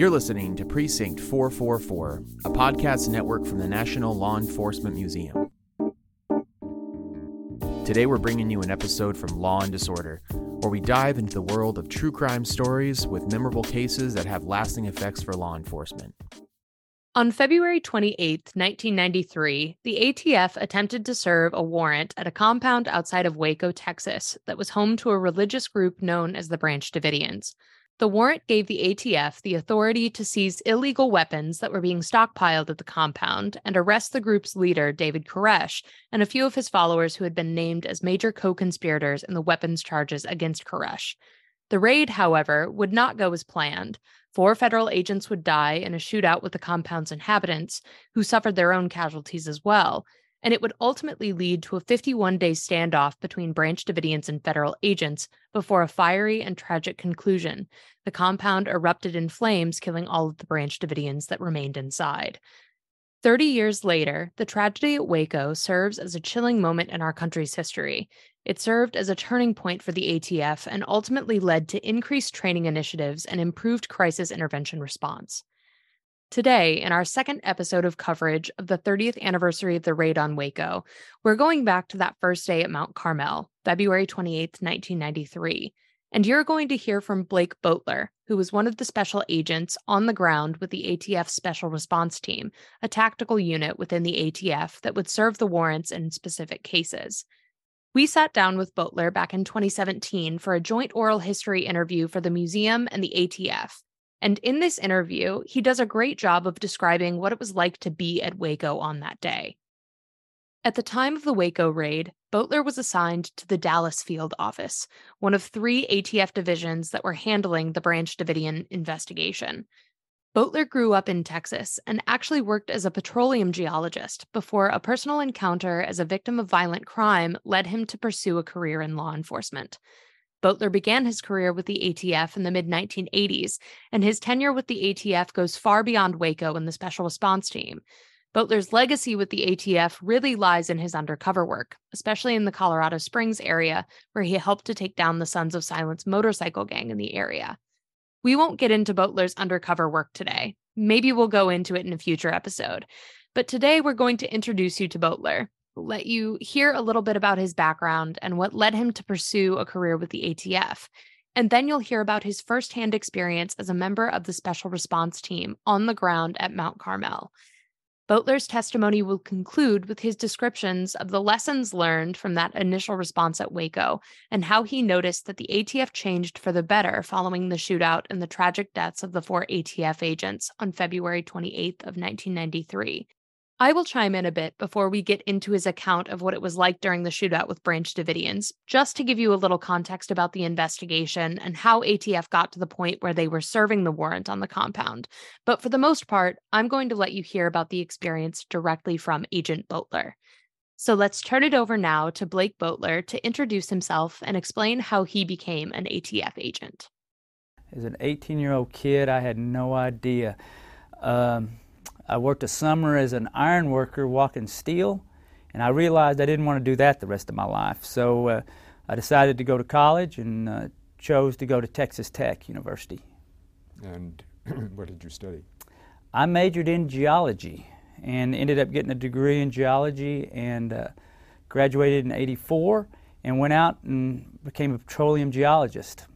You're listening to Precinct 444, a podcast network from the National Law Enforcement Museum. Today, we're bringing you an episode from Law and Disorder, where we dive into the world of true crime stories with memorable cases that have lasting effects for law enforcement. On February 28, 1993, the ATF attempted to serve a warrant at a compound outside of Waco, Texas, that was home to a religious group known as the Branch Davidians. The warrant gave the ATF the authority to seize illegal weapons that were being stockpiled at the compound and arrest the group's leader, David Koresh, and a few of his followers who had been named as major co conspirators in the weapons charges against Koresh. The raid, however, would not go as planned. Four federal agents would die in a shootout with the compound's inhabitants, who suffered their own casualties as well, and it would ultimately lead to a 51 day standoff between Branch Davidians and federal agents before a fiery and tragic conclusion. The compound erupted in flames, killing all of the Branch Davidians that remained inside. 30 years later, the tragedy at Waco serves as a chilling moment in our country's history. It served as a turning point for the ATF and ultimately led to increased training initiatives and improved crisis intervention response. Today, in our second episode of coverage of the 30th anniversary of the raid on Waco, we're going back to that first day at Mount Carmel, February 28, 1993. And you're going to hear from Blake Boteler, who was one of the special agents on the ground with the ATF Special Response Team, a tactical unit within the ATF that would serve the warrants in specific cases. We sat down with Boteler back in 2017 for a joint oral history interview for the museum and the ATF. And in this interview, he does a great job of describing what it was like to be at Waco on that day. At the time of the Waco raid, Boteler was assigned to the Dallas Field Office, one of three ATF divisions that were handling the Branch Davidian investigation. Boteler grew up in Texas and actually worked as a petroleum geologist before a personal encounter as a victim of violent crime led him to pursue a career in law enforcement. Boteler began his career with the ATF in the mid 1980s, and his tenure with the ATF goes far beyond Waco and the Special Response Team. Boteler's legacy with the ATF really lies in his undercover work, especially in the Colorado Springs area, where he helped to take down the Sons of Silence motorcycle gang in the area. We won't get into Boteler's undercover work today. Maybe we'll go into it in a future episode. But today we're going to introduce you to Boteler, let you hear a little bit about his background and what led him to pursue a career with the ATF. And then you'll hear about his firsthand experience as a member of the Special Response Team on the ground at Mount Carmel. Boteler's testimony will conclude with his descriptions of the lessons learned from that initial response at Waco and how he noticed that the ATF changed for the better following the shootout and the tragic deaths of the four ATF agents on February 28th of 1993. I will chime in a bit before we get into his account of what it was like during the shootout with Branch Davidians, just to give you a little context about the investigation and how ATF got to the point where they were serving the warrant on the compound. But for the most part, I'm going to let you hear about the experience directly from Agent Boteler. So let's turn it over now to Blake Boteler to introduce himself and explain how he became an ATF agent. As an 18 year old kid, I had no idea. Um, I worked a summer as an iron worker walking steel, and I realized I didn't want to do that the rest of my life. So uh, I decided to go to college and uh, chose to go to Texas Tech University. And what did you study? I majored in geology and ended up getting a degree in geology and uh, graduated in 84 and went out and became a petroleum geologist.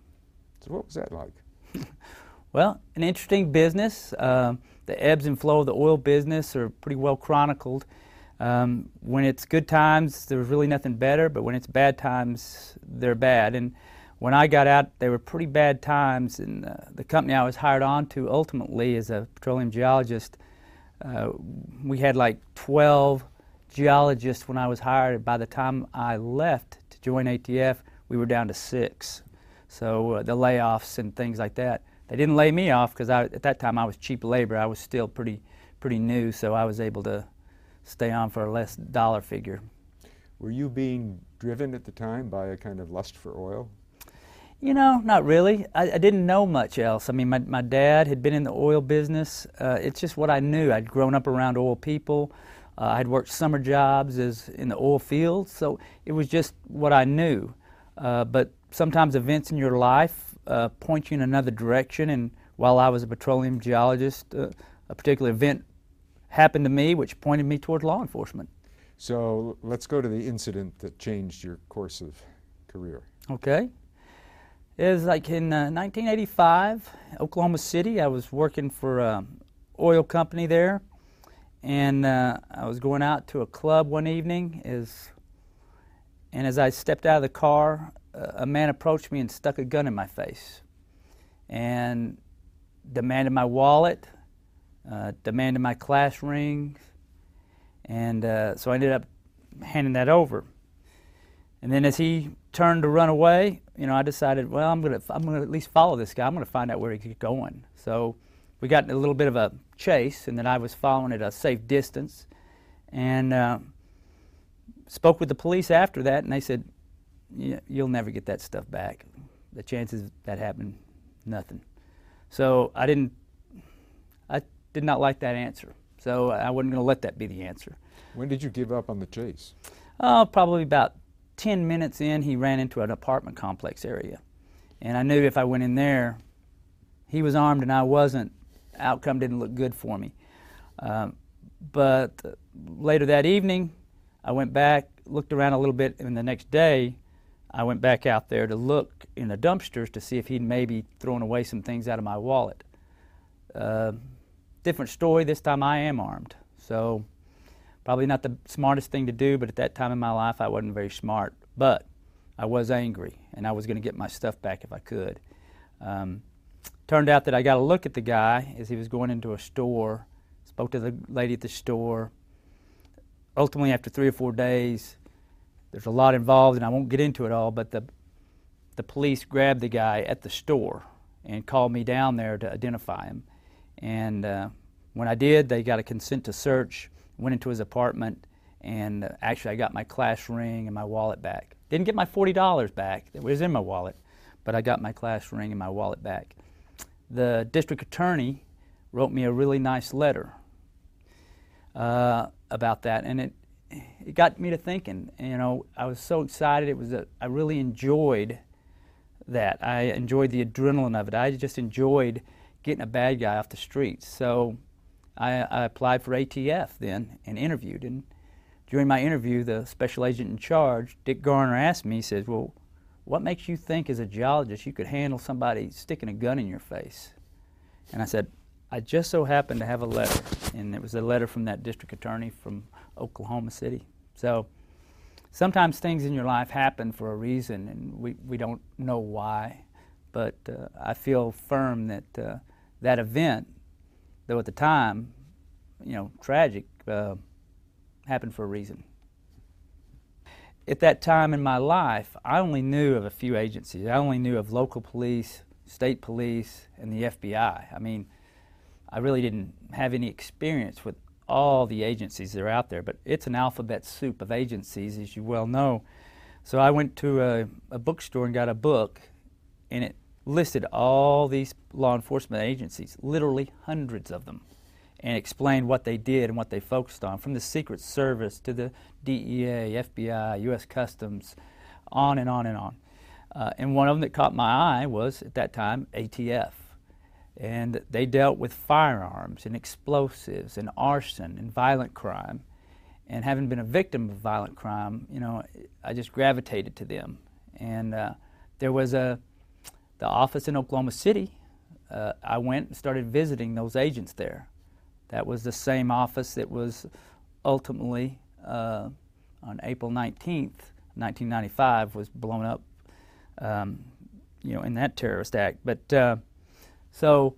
So, what was that like? well, an interesting business. Um, the ebbs and flow of the oil business are pretty well chronicled. Um, when it's good times, there's really nothing better, but when it's bad times, they're bad. And when I got out, they were pretty bad times. And uh, the company I was hired on to ultimately as a petroleum geologist, uh, we had like 12 geologists when I was hired. By the time I left to join ATF, we were down to six. So uh, the layoffs and things like that they didn't lay me off because at that time I was cheap labor. I was still pretty pretty new, so I was able to stay on for a less dollar figure. Were you being driven at the time by a kind of lust for oil? You know, not really. I, I didn't know much else. I mean, my, my dad had been in the oil business. Uh, it's just what I knew. I'd grown up around oil people. Uh, I'd worked summer jobs as in the oil fields, so it was just what I knew. Uh, but sometimes events in your life uh, point you in another direction. And while I was a petroleum geologist, uh, a particular event happened to me which pointed me toward law enforcement. So let's go to the incident that changed your course of career. Okay. It was like in uh, 1985, Oklahoma City. I was working for an oil company there, and uh, I was going out to a club one evening. Is and as I stepped out of the car, a man approached me and stuck a gun in my face, and demanded my wallet, uh, demanded my class rings, and uh, so I ended up handing that over. And then as he turned to run away, you know, I decided, well, I'm gonna I'm gonna at least follow this guy. I'm gonna find out where he's going. So we got in a little bit of a chase, and then I was following at a safe distance, and uh, spoke with the police after that, and they said, you'll never get that stuff back. The chances that happen, nothing. So I didn't, I did not like that answer. So I wasn't going to let that be the answer. When did you give up on the chase? Oh, probably about 10 minutes in, he ran into an apartment complex area. And I knew if I went in there, he was armed and I wasn't. Outcome didn't look good for me. Um, but later that evening, I went back, looked around a little bit, and the next day, I went back out there to look in the dumpsters to see if he'd maybe thrown away some things out of my wallet. Uh, different story. This time I am armed. So probably not the smartest thing to do, but at that time in my life I wasn't very smart. But I was angry, and I was going to get my stuff back if I could. Um, turned out that I got a look at the guy as he was going into a store. Spoke to the lady at the store. Ultimately, after three or four days, there's a lot involved, and I won't get into it all, but the, the police grabbed the guy at the store and called me down there to identify him. And uh, when I did, they got a consent to search, went into his apartment, and uh, actually I got my class ring and my wallet back. Didn't get my $40 back, it was in my wallet, but I got my class ring and my wallet back. The district attorney wrote me a really nice letter uh, about that, and it it got me to thinking. You know, I was so excited. It was a, I really enjoyed that. I enjoyed the adrenaline of it. I just enjoyed getting a bad guy off the streets. So I, I applied for ATF then and interviewed. And during my interview, the special agent in charge, Dick Garner, asked me, he says, "Well, what makes you think as a geologist you could handle somebody sticking a gun in your face?" And I said, I just so happened to have a letter, and it was a letter from that district attorney from Oklahoma City. So sometimes things in your life happen for a reason, and we, we don't know why. But uh, I feel firm that uh, that event, though at the time, you know, tragic, uh, happened for a reason. At that time in my life, I only knew of a few agencies. I only knew of local police, state police, and the FBI. I mean, I really didn't have any experience with all the agencies that are out there, but it's an alphabet soup of agencies, as you well know. So I went to a, a bookstore and got a book, and it listed all these law enforcement agencies, literally hundreds of them, and explained what they did and what they focused on, from the Secret Service to the DEA, FBI, U.S. Customs, on and on and on. Uh, and one of them that caught my eye was, at that time, ATF and they dealt with firearms and explosives and arson and violent crime. And having been a victim of violent crime, you know, I just gravitated to them. And uh, there was a the office in Oklahoma City. Uh, I went and started visiting those agents there. That was the same office that was ultimately uh, on April 19th, 1995, was blown up, um, you know, in that terrorist act. But uh, so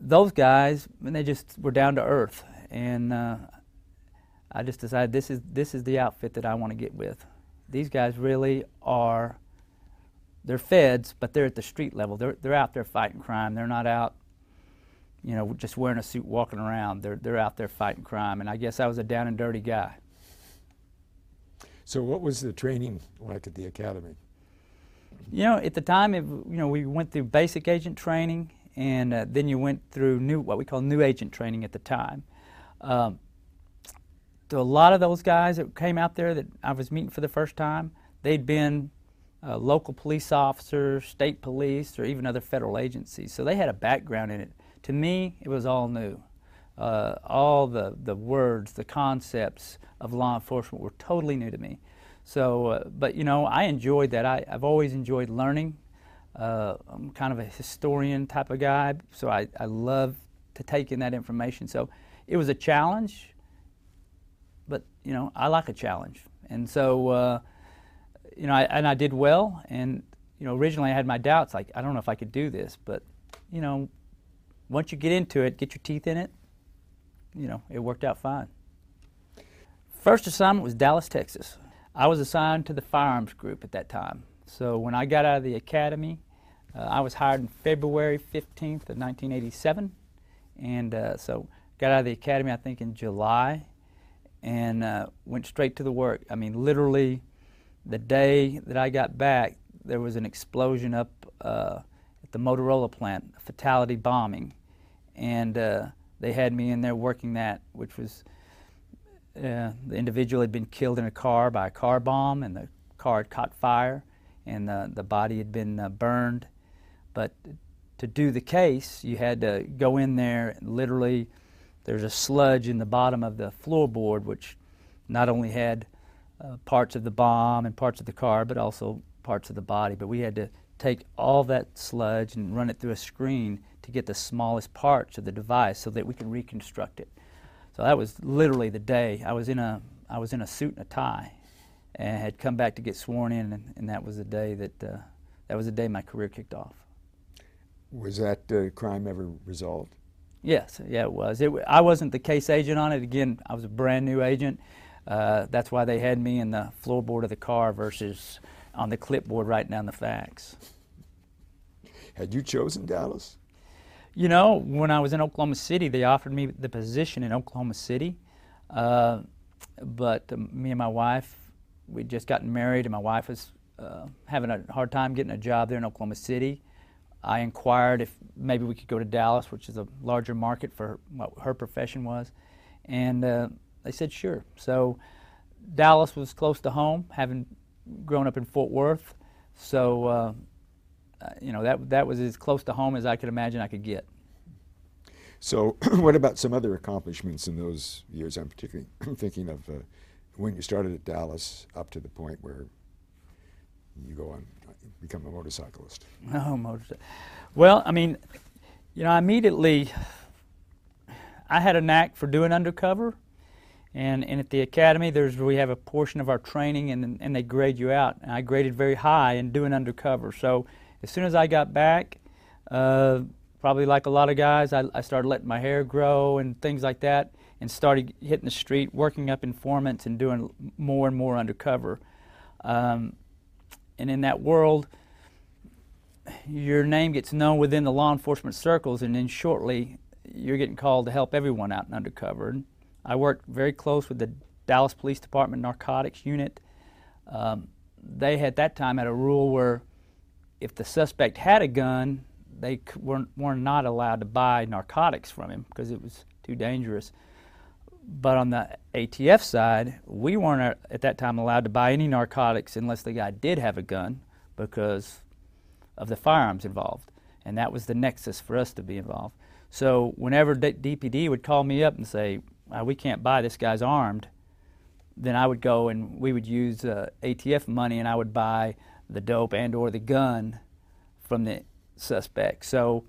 those guys, and they just were down to earth, and uh, I just decided this is this is the outfit that I want to get with. These guys really are. They're feds, but they're at the street level. They're they're out there fighting crime. They're not out, you know, just wearing a suit walking around. They're they're out there fighting crime. And I guess I was a down and dirty guy. So, what was the training like at the academy? You know, at the time, it, you know, we went through basic agent training, and uh, then you went through new, what we call new agent training at the time. Um, to a lot of those guys that came out there that I was meeting for the first time, they'd been uh, local police officers, state police, or even other federal agencies. So they had a background in it. To me, it was all new. Uh, all the, the words, the concepts of law enforcement were totally new to me. So, uh, but you know, I enjoyed that. I, have always enjoyed learning. Uh, I'm kind of a historian type of guy, so I, I love to take in that information. So it was a challenge, but you know, I like a challenge. And so, uh, you know, I, and I did well. And you know, originally I had my doubts, like I don't know if I could do this, but you know, once you get into it, get your teeth in it, you know, it worked out fine. First assignment was Dallas, Texas. I was assigned to the firearms group at that time. So when I got out of the academy, uh, I was hired on February 15th of 1987, and uh, so got out of the academy I think in July, and uh, went straight to the work. I mean, literally, the day that I got back, there was an explosion up uh, at the Motorola plant, a fatality bombing, and uh, they had me in there working that, which was uh, the individual had been killed in a car by a car bomb, and the car had caught fire, and the, the body had been uh, burned. But to do the case, you had to go in there literally, there's a sludge in the bottom of the floorboard, which not only had uh, parts of the bomb and parts of the car, but also parts of the body. But we had to take all that sludge and run it through a screen to get the smallest parts of the device so that we can reconstruct it. So that was literally the day I was in a I was in a suit and a tie, and had come back to get sworn in, and, and that was the day that uh, that was the day my career kicked off. Was that uh, crime ever resolved? Yes, yeah, it was. It, I wasn't the case agent on it. Again, I was a brand new agent. Uh, that's why they had me in the floorboard of the car versus on the clipboard writing down the facts. Had you chosen Dallas? You know, when I was in Oklahoma City, they offered me the position in Oklahoma City. Uh, but um, me and my wife, we'd just gotten married, and my wife was uh, having a hard time getting a job there in Oklahoma City. I inquired if maybe we could go to Dallas, which is a larger market for what her profession was, and uh, they said sure. So Dallas was close to home, having grown up in Fort Worth. So uh, you know, that, that was as close to home as I could imagine I could get. So, what about some other accomplishments in those years? I'm particularly thinking of uh, when you started at Dallas up to the point where you go on become a motorcyclist. Oh, motorcycle. Well, I mean, you know, I immediately I had a knack for doing undercover, and, and at the academy, there's we have a portion of our training, and and they grade you out. And I graded very high in doing undercover, so as soon as I got back, uh, probably like a lot of guys, I, I, started letting my hair grow and things like that, and started hitting the street, working up informants, and doing more and more undercover. Um, and in that world, your name gets known within the law enforcement circles, and then shortly, you're getting called to help everyone out in undercover. And I worked very close with the Dallas Police Department Narcotics Unit. Um, they at that time had a rule where if the suspect had a gun, they weren't, were not allowed to buy narcotics from him because it was too dangerous. But on the ATF side, we weren't at that time allowed to buy any narcotics unless the guy did have a gun because of the firearms involved. And that was the nexus for us to be involved. So whenever D- DPD would call me up and say, we can't buy this guy's armed, then I would go and we would use uh, ATF money and I would buy the dope and or the gun from the suspect. So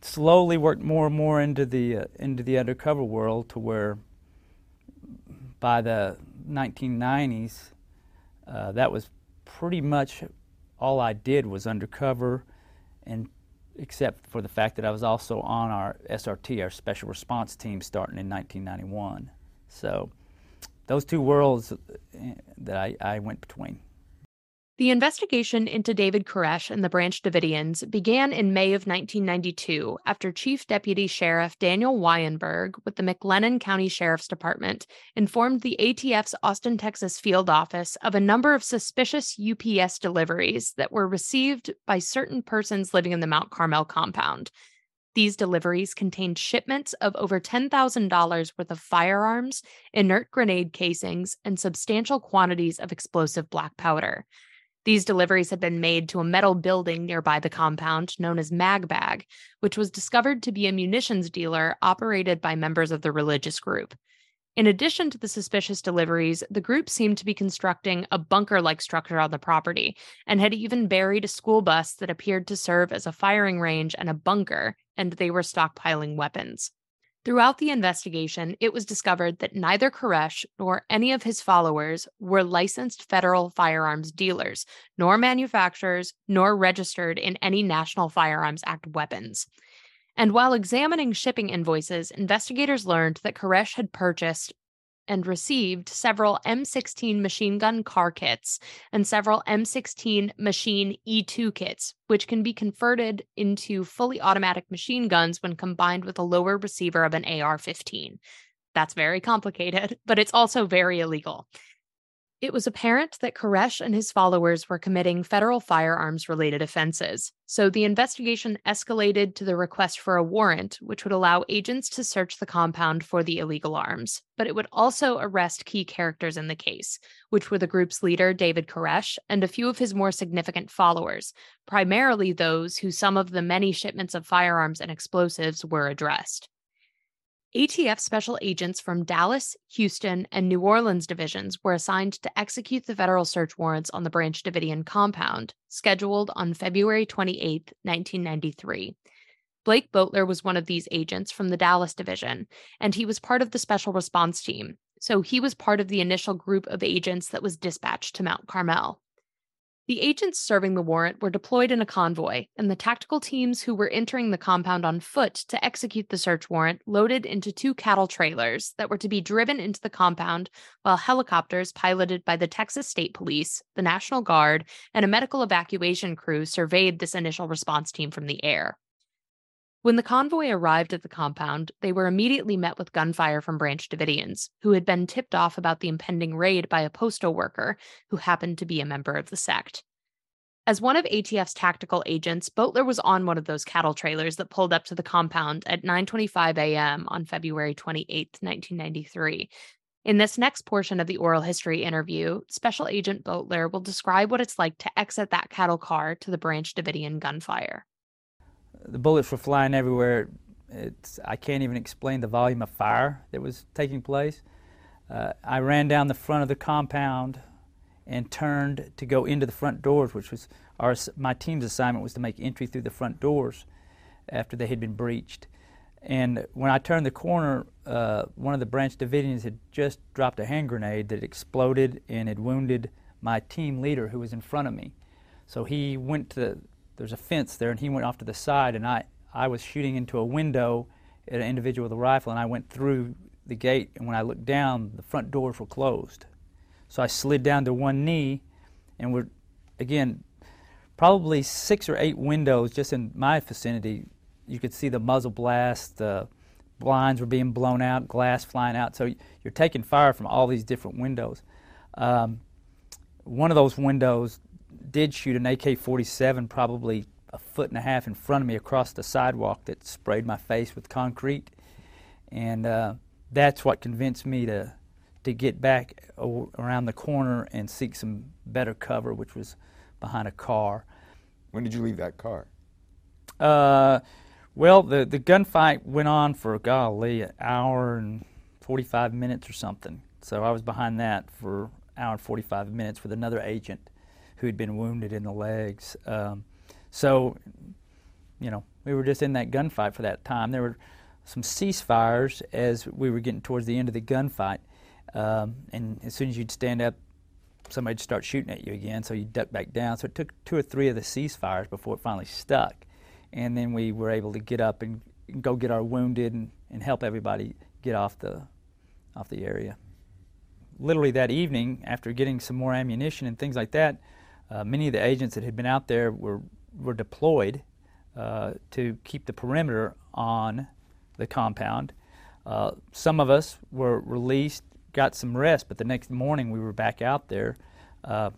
slowly worked more and more into the uh, into the undercover world to where by the 1990s uh, that was pretty much all I did was undercover and except for the fact that I was also on our SRT, our special response team starting in 1991. So those two worlds uh, that I, I went between. The investigation into David Koresh and the Branch Davidians began in May of 1992 after Chief Deputy Sheriff Daniel Weyenberg with the McLennan County Sheriff's Department informed the ATF's Austin, Texas field office of a number of suspicious UPS deliveries that were received by certain persons living in the Mount Carmel compound. These deliveries contained shipments of over $10,000 worth of firearms, inert grenade casings, and substantial quantities of explosive black powder. These deliveries had been made to a metal building nearby the compound known as Magbag, which was discovered to be a munitions dealer operated by members of the religious group. In addition to the suspicious deliveries, the group seemed to be constructing a bunker like structure on the property and had even buried a school bus that appeared to serve as a firing range and a bunker, and they were stockpiling weapons. Throughout the investigation, it was discovered that neither Koresh nor any of his followers were licensed federal firearms dealers, nor manufacturers, nor registered in any National Firearms Act weapons. And while examining shipping invoices, investigators learned that Koresh had purchased and received several M16 machine gun car kits and several M16 machine E2 kits, which can be converted into fully automatic machine guns when combined with a lower receiver of an AR 15. That's very complicated, but it's also very illegal. It was apparent that Koresh and his followers were committing federal firearms related offenses, so the investigation escalated to the request for a warrant, which would allow agents to search the compound for the illegal arms. But it would also arrest key characters in the case, which were the group's leader, David Koresh, and a few of his more significant followers, primarily those who some of the many shipments of firearms and explosives were addressed. ATF special agents from Dallas, Houston, and New Orleans divisions were assigned to execute the federal search warrants on the Branch Davidian compound, scheduled on February 28, 1993. Blake Boteler was one of these agents from the Dallas division, and he was part of the special response team, so he was part of the initial group of agents that was dispatched to Mount Carmel. The agents serving the warrant were deployed in a convoy, and the tactical teams who were entering the compound on foot to execute the search warrant loaded into two cattle trailers that were to be driven into the compound while helicopters piloted by the Texas State Police, the National Guard, and a medical evacuation crew surveyed this initial response team from the air. When the convoy arrived at the compound, they were immediately met with gunfire from Branch Davidians, who had been tipped off about the impending raid by a postal worker who happened to be a member of the sect. As one of ATF's tactical agents, Boteler was on one of those cattle trailers that pulled up to the compound at 9:25 a.m. on February 28, 1993. In this next portion of the oral history interview, Special Agent Boteler will describe what it's like to exit that cattle car to the Branch Davidian gunfire the bullets were flying everywhere. It's, I can't even explain the volume of fire that was taking place. Uh, I ran down the front of the compound and turned to go into the front doors, which was our, my team's assignment was to make entry through the front doors after they had been breached. And when I turned the corner, uh, one of the branch Davidians had just dropped a hand grenade that exploded and had wounded my team leader who was in front of me. So he went to there's a fence there, and he went off to the side, and I, I was shooting into a window at an individual with a rifle, and I went through the gate, and when I looked down, the front doors were closed. So I slid down to one knee, and we're, again, probably six or eight windows just in my vicinity. You could see the muzzle blast, the blinds were being blown out, glass flying out. So you're taking fire from all these different windows. Um, one of those windows did shoot an AK 47 probably a foot and a half in front of me across the sidewalk that sprayed my face with concrete. And uh, that's what convinced me to, to get back around the corner and seek some better cover, which was behind a car. When did you leave that car? Uh, well, the, the gunfight went on for, golly, an hour and 45 minutes or something. So I was behind that for an hour and 45 minutes with another agent who had been wounded in the legs. Um, so, you know, we were just in that gunfight for that time. There were some ceasefires as we were getting towards the end of the gunfight. Um, and as soon as you'd stand up, somebody'd start shooting at you again, so you'd duck back down. So it took two or three of the ceasefires before it finally stuck. And then we were able to get up and go get our wounded and, and help everybody get off the, off the area. Literally that evening, after getting some more ammunition and things like that, uh, many of the agents that had been out there were, were deployed uh, to keep the perimeter on the compound. Uh, some of us were released, got some rest, but the next morning we were back out there. Uh,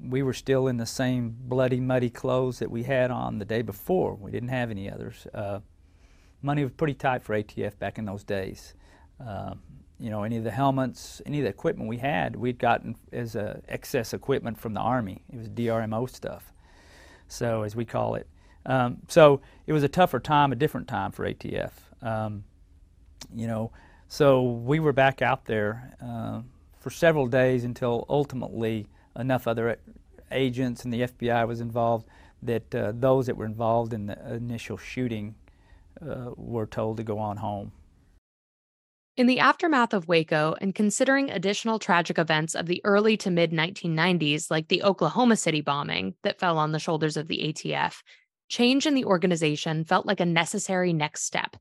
we were still in the same bloody, muddy clothes that we had on the day before. We didn't have any others. Uh, money was pretty tight for ATF back in those days. You know, any of the helmets, any of the equipment we had, we'd gotten as uh, excess equipment from the Army. It was DRMO stuff, so as we call it. Um, so it was a tougher time, a different time for ATF. Um, you know, so we were back out there uh, for several days until ultimately enough other agents and the FBI was involved that uh, those that were involved in the initial shooting uh, were told to go on home. In the aftermath of Waco and considering additional tragic events of the early to mid 1990s, like the Oklahoma City bombing that fell on the shoulders of the ATF, change in the organization felt like a necessary next step.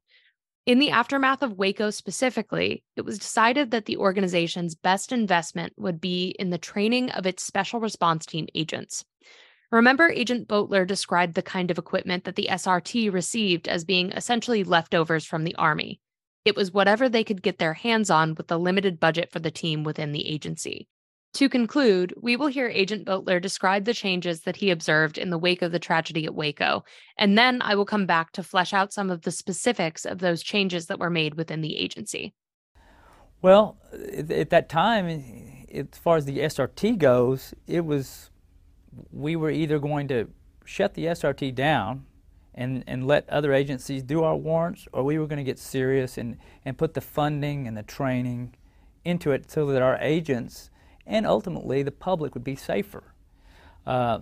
In the aftermath of Waco specifically, it was decided that the organization's best investment would be in the training of its special response team agents. Remember, Agent Boteler described the kind of equipment that the SRT received as being essentially leftovers from the Army. It was whatever they could get their hands on with the limited budget for the team within the agency. To conclude, we will hear Agent Boteler describe the changes that he observed in the wake of the tragedy at Waco, and then I will come back to flesh out some of the specifics of those changes that were made within the agency. Well, at that time, as far as the SRT goes, it was we were either going to shut the SRT down and, and let other agencies do our warrants, or we were going to get serious and, and put the funding and the training into it so that our agents and ultimately the public would be safer. Uh,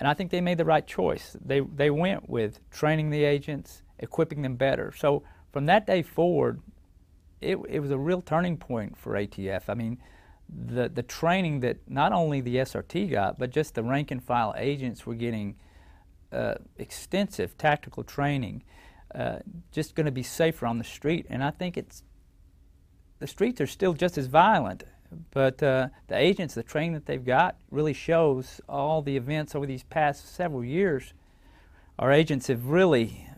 and I think they made the right choice. They, they went with training the agents, equipping them better. So from that day forward, it, it was a real turning point for ATF. I mean, the, the training that not only the SRT got, but just the rank and file agents were getting uh, extensive tactical training, uh, just going to be safer on the street. And I think it's the streets are still just as violent, but uh, the agents, the training that they've got, really shows all the events over these past several years. Our agents have really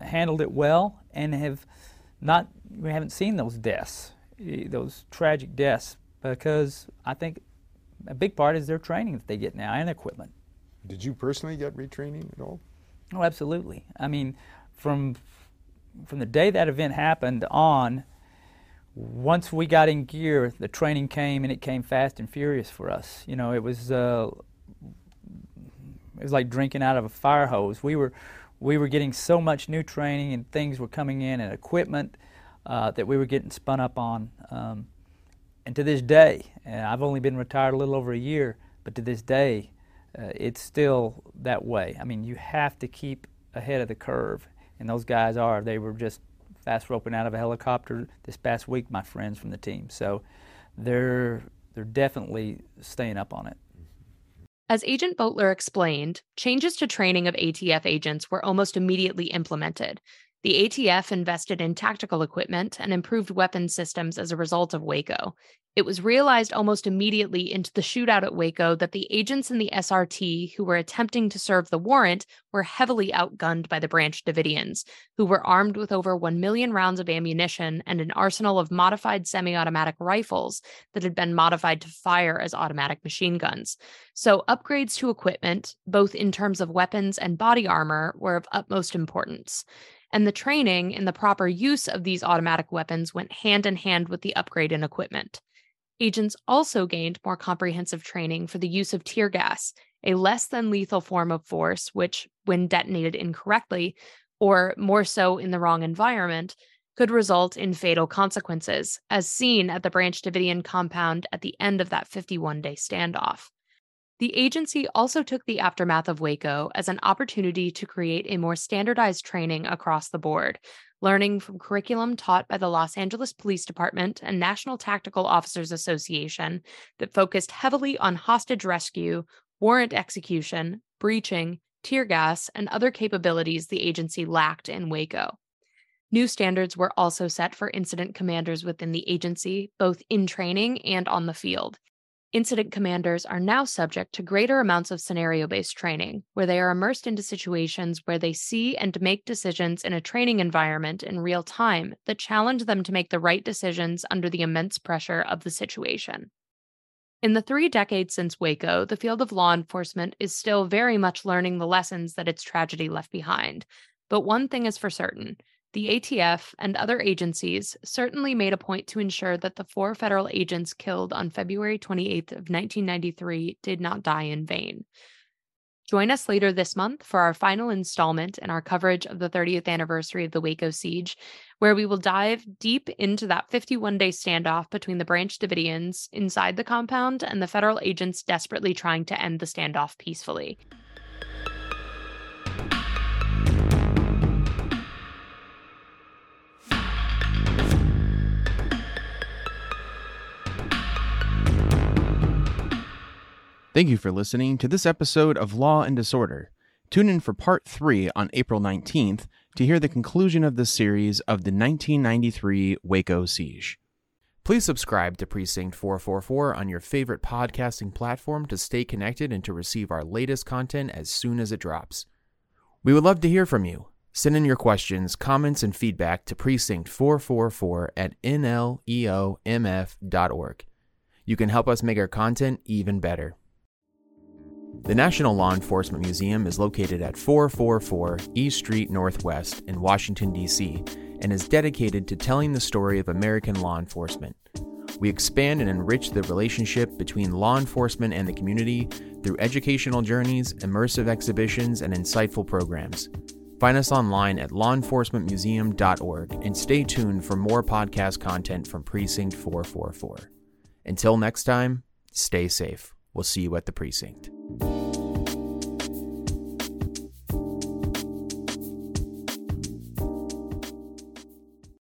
handled it well and have not we haven't seen those deaths, those tragic deaths because I think a big part is their training that they get now and equipment. Did you personally get retraining at all? Oh, absolutely. I mean, from from the day that event happened on, once we got in gear, the training came and it came fast and furious for us. You know, it was uh, it was like drinking out of a fire hose. We were we were getting so much new training and things were coming in and equipment uh, that we were getting spun up on. Um, and to this day, and I've only been retired a little over a year, but to this day, uh, it's still that way. I mean, you have to keep ahead of the curve, and those guys are. They were just fast roping out of a helicopter this past week, my friends from the team. So they're they're definitely staying up on it. As Agent Boteler explained, changes to training of ATF agents were almost immediately implemented. The ATF invested in tactical equipment and improved weapon systems as a result of Waco. It was realized almost immediately into the shootout at Waco that the agents in the SRT who were attempting to serve the warrant were heavily outgunned by the Branch Davidians, who were armed with over 1 million rounds of ammunition and an arsenal of modified semi automatic rifles that had been modified to fire as automatic machine guns. So, upgrades to equipment, both in terms of weapons and body armor, were of utmost importance and the training in the proper use of these automatic weapons went hand in hand with the upgrade in equipment. Agents also gained more comprehensive training for the use of tear gas, a less than lethal form of force, which, when detonated incorrectly, or more so in the wrong environment, could result in fatal consequences, as seen at the Branch Davidian compound at the end of that 51 day standoff. The agency also took the aftermath of Waco as an opportunity to create a more standardized training across the board, learning from curriculum taught by the Los Angeles Police Department and National Tactical Officers Association that focused heavily on hostage rescue, warrant execution, breaching, tear gas, and other capabilities the agency lacked in Waco. New standards were also set for incident commanders within the agency, both in training and on the field, Incident commanders are now subject to greater amounts of scenario based training, where they are immersed into situations where they see and make decisions in a training environment in real time that challenge them to make the right decisions under the immense pressure of the situation. In the three decades since Waco, the field of law enforcement is still very much learning the lessons that its tragedy left behind. But one thing is for certain the ATF and other agencies certainly made a point to ensure that the four federal agents killed on February 28th of 1993 did not die in vain. Join us later this month for our final installment in our coverage of the 30th anniversary of the Waco siege, where we will dive deep into that 51 day standoff between the Branch Davidians inside the compound and the federal agents desperately trying to end the standoff peacefully. Thank you for listening to this episode of Law and Disorder. Tune in for part three on April 19th to hear the conclusion of the series of the 1993 Waco siege. Please subscribe to Precinct 444 on your favorite podcasting platform to stay connected and to receive our latest content as soon as it drops. We would love to hear from you. Send in your questions, comments, and feedback to Precinct 444 at nleomf.org. You can help us make our content even better. The National Law Enforcement Museum is located at 444 East Street Northwest in Washington, D.C., and is dedicated to telling the story of American law enforcement. We expand and enrich the relationship between law enforcement and the community through educational journeys, immersive exhibitions, and insightful programs. Find us online at lawenforcementmuseum.org and stay tuned for more podcast content from Precinct 444. Until next time, stay safe. We'll see you at the precinct. Thank you